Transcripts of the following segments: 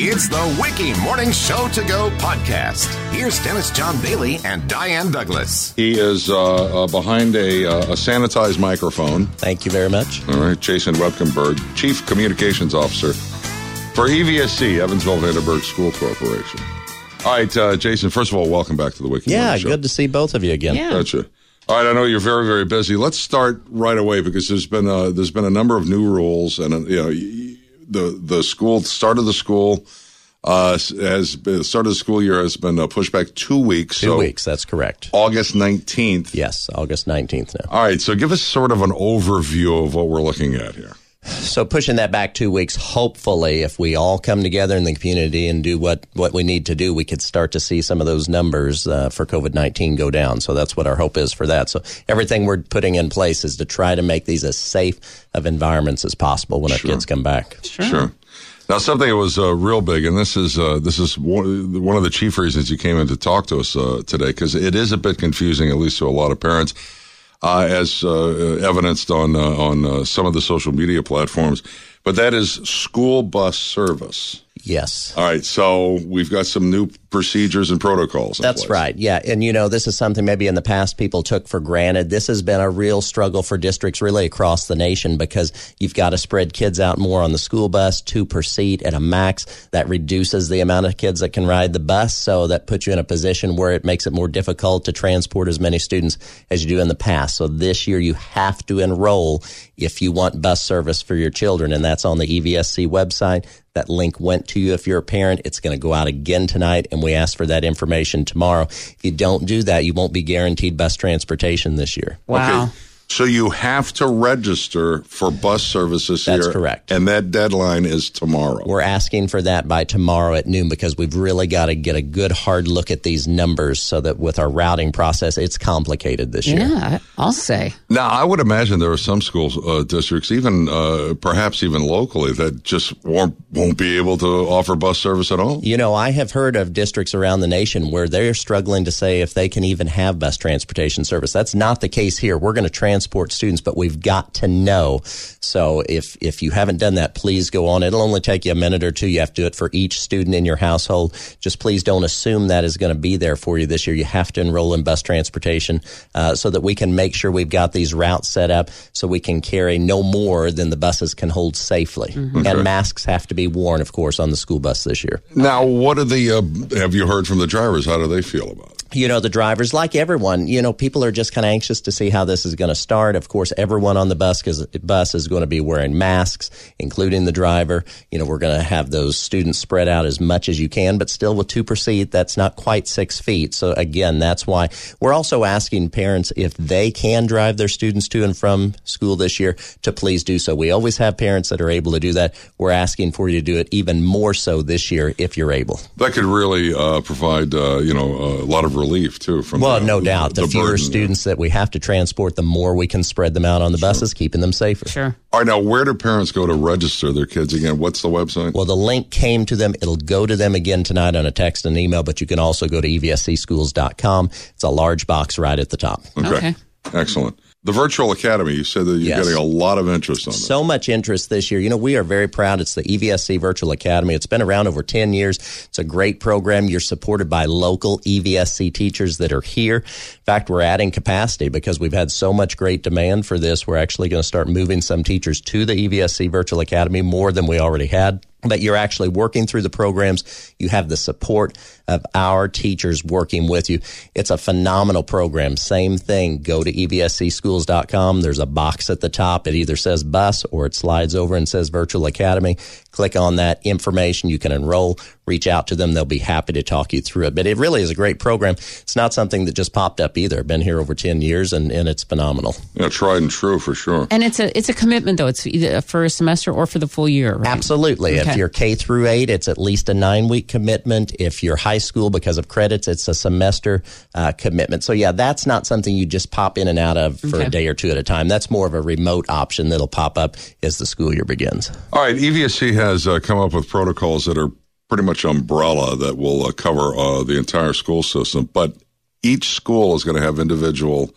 It's the WIKY Morning Show to Go podcast. Here's Dennis John Bailey and Diane Douglas. He is uh, uh, behind a, uh, a sanitized microphone. Thank you very much. All right, Jason Woebkenberg, Chief Communications Officer for E EVSC, Evansville Vanderburgh School Corporation. All right, uh, Jason, first of all, welcome back to the WIKY Yeah, Morning Show. good to see both of you again. Yeah. Gotcha. All right, I know you're very, very busy. Let's start right away because there's been a, there's been a number of new rules, and uh, you know, y- the the school start of the school uh, has been, start of the school year has been pushed back two weeks. Two so weeks, that's correct. August nineteenth. Yes, August 19th now. All right, so give us sort of an overview of what we're looking at here. So pushing that back two weeks, hopefully, if we all come together in the community and do what, what we need to do, we could start to see some of those numbers uh, for COVID 19 go down. So that's what our hope is for that. So everything we're putting in place is to try to make these as safe of environments as possible when our kids come back. Sure. Now, something that was uh, real big, and this is uh, this is one, one of the chief reasons you came in to talk to us uh, today, because it is a bit confusing, at least to a lot of parents, as uh, evidenced on uh, on uh, some of the social media platforms. But that is school bus service. Yes. All right, so we've got some new procedures and protocols. That's place. right. Yeah. And you know, this is something maybe in the past people took for granted. This has been a real struggle for districts really across the nation because you've got to spread kids out more on the school bus, two per seat at a max. That reduces the amount of kids that can ride the bus. So that puts you in a position where it makes it more difficult to transport as many students as you do in the past. So this year you have to enroll if you want bus service for your children. And that's on the E EVSC website. That link went to you if you're a parent. It's going to go out again tonight, and we ask for that information tomorrow. If you don't do that, you won't be guaranteed bus transportation this year. Wow. Okay. So you have to register for bus services That's here. correct. And that deadline is tomorrow. We're asking for that by tomorrow at noon because we've really got to get a good hard look at these numbers so that with our routing process, it's complicated this year. Yeah, I'll say. Now, I would imagine there are some schools uh, districts, even uh, perhaps even locally, that just won't won't be able to offer bus service at all. You know, I have heard of districts around the nation where they're struggling to say if they can even have bus transportation service. That's not the case here. We're going to transport students, but we've got to know. So if if you haven't done that, please go on. It'll only take you a minute or two. You have to do it for each student in your household. Just please don't assume that is going to be there for you this year. You have to enroll in bus transportation uh, so that we can make sure we've got these routes set up so we can carry no more than the buses can hold safely. And masks have to be worn, of course, on the school bus this year. Now, what are the? Uh, have you heard from the drivers? How do they feel about it? You know, the drivers, like everyone, you know, people are just kind of anxious to see how this is going to start. Of course, everyone on the bus, bus is going to be wearing masks, including the driver. You know, we're going to have those students spread out as much as you can, but still with two per seat, that's not quite six feet. So again, that's why we're also asking parents if they can drive their students to and from school this year to please do so. We always have parents that are able to do that. We're asking for you to do it even more so this year if you're able. That could really uh, provide, uh, you know, a lot of relief too. From Well, the, no doubt. The, fewer burden. students that we have to transport, the more we can spread them out on the buses, keeping them safer. Sure. All right, now where do parents go to register their kids again? What's the website? Well, the link came to them. It'll go to them again tonight on a text and email, but you can also go to evscschools.com. It's a large box right at the top. Okay. excellent. The virtual academy. You said that you're Yes. getting a lot of interest on that. So much interest this year. You know, we are very proud. It's the EVSC Virtual Academy. It's been around over 10 years. It's a great program. You're supported by local EVSC teachers that are here. In fact, we're adding capacity because we've had so much great demand for this. We're actually going to start moving some teachers to the EVSC Virtual Academy more than we already had. But you're actually working through the programs. You have the support of our teachers working with you. It's a phenomenal program. Same thing. Go to evscschools.com. There's a box at the top. It either says bus or it slides over and says virtual academy. Click on that information. You can enroll, reach out to them. They'll be happy to talk you through it. But it really is a great program. It's not something that just popped up either. Been here over 10 years and, and it's phenomenal. Yeah, tried and true for sure. And it's a it's a commitment though. It's either for a semester or for the full year. Right? Absolutely. If Okay. you're K through eight, it's at least a nine week commitment. If you're high school because of credits, it's a semester uh, commitment. So yeah, that's not something you just pop in and out of for a day or two at a time. That's more of a remote option that'll pop up as the school year begins. All right, EVSC has uh, come up with protocols that are pretty much umbrella that will uh, cover uh, the entire school system, but each school is going to have individual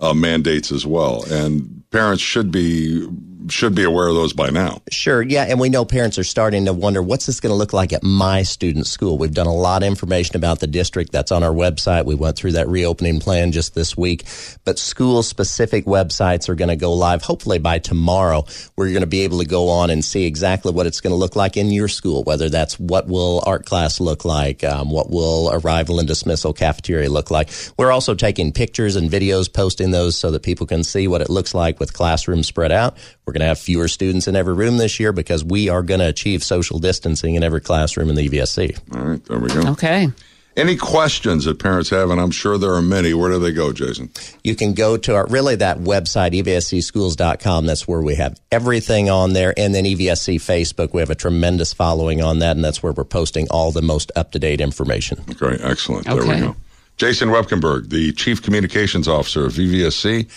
uh, mandates as well, and parents should be should be aware of those by now. Sure, yeah, and we know parents are starting to wonder what's this going to look like at my student's school. We've done a lot of information about the district that's on our website. We went through that reopening plan just this week, but school specific websites are going to go live hopefully by tomorrow. where you're going to be able to go on and see exactly what it's going to look like in your school, whether that's what will art class look like, um, what will arrival and dismissal cafeteria look like. We're also taking pictures and videos, posting those so that people can see what it looks like with classrooms spread out. We're going to have fewer students in every room this year because we are going to achieve social distancing in every classroom in the EVSC. All right, there we go. Okay. Any questions that parents have, and I'm sure there are many. Where do they go, Jason? You can go to our, really that website, evscschools.com. That's where we have everything on there. And then EVSC Facebook. We have a tremendous following on that, and that's where we're posting all the most up to date information. Okay, excellent. There we go. Jason Woebkenberg, the Chief Communications Officer of EVSC.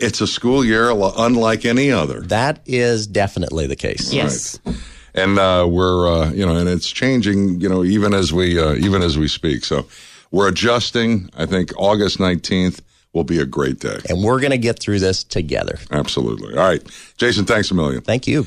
It's a school year unlike any other. That is definitely the case. Yes. and uh, we're uh, you know, and it's changing. You know, even as we uh, even as we speak. So we're adjusting. I think August nineteenth will be a great day. And we're going to get through this together. Absolutely. All right, Jason. Thanks a million. Thank you.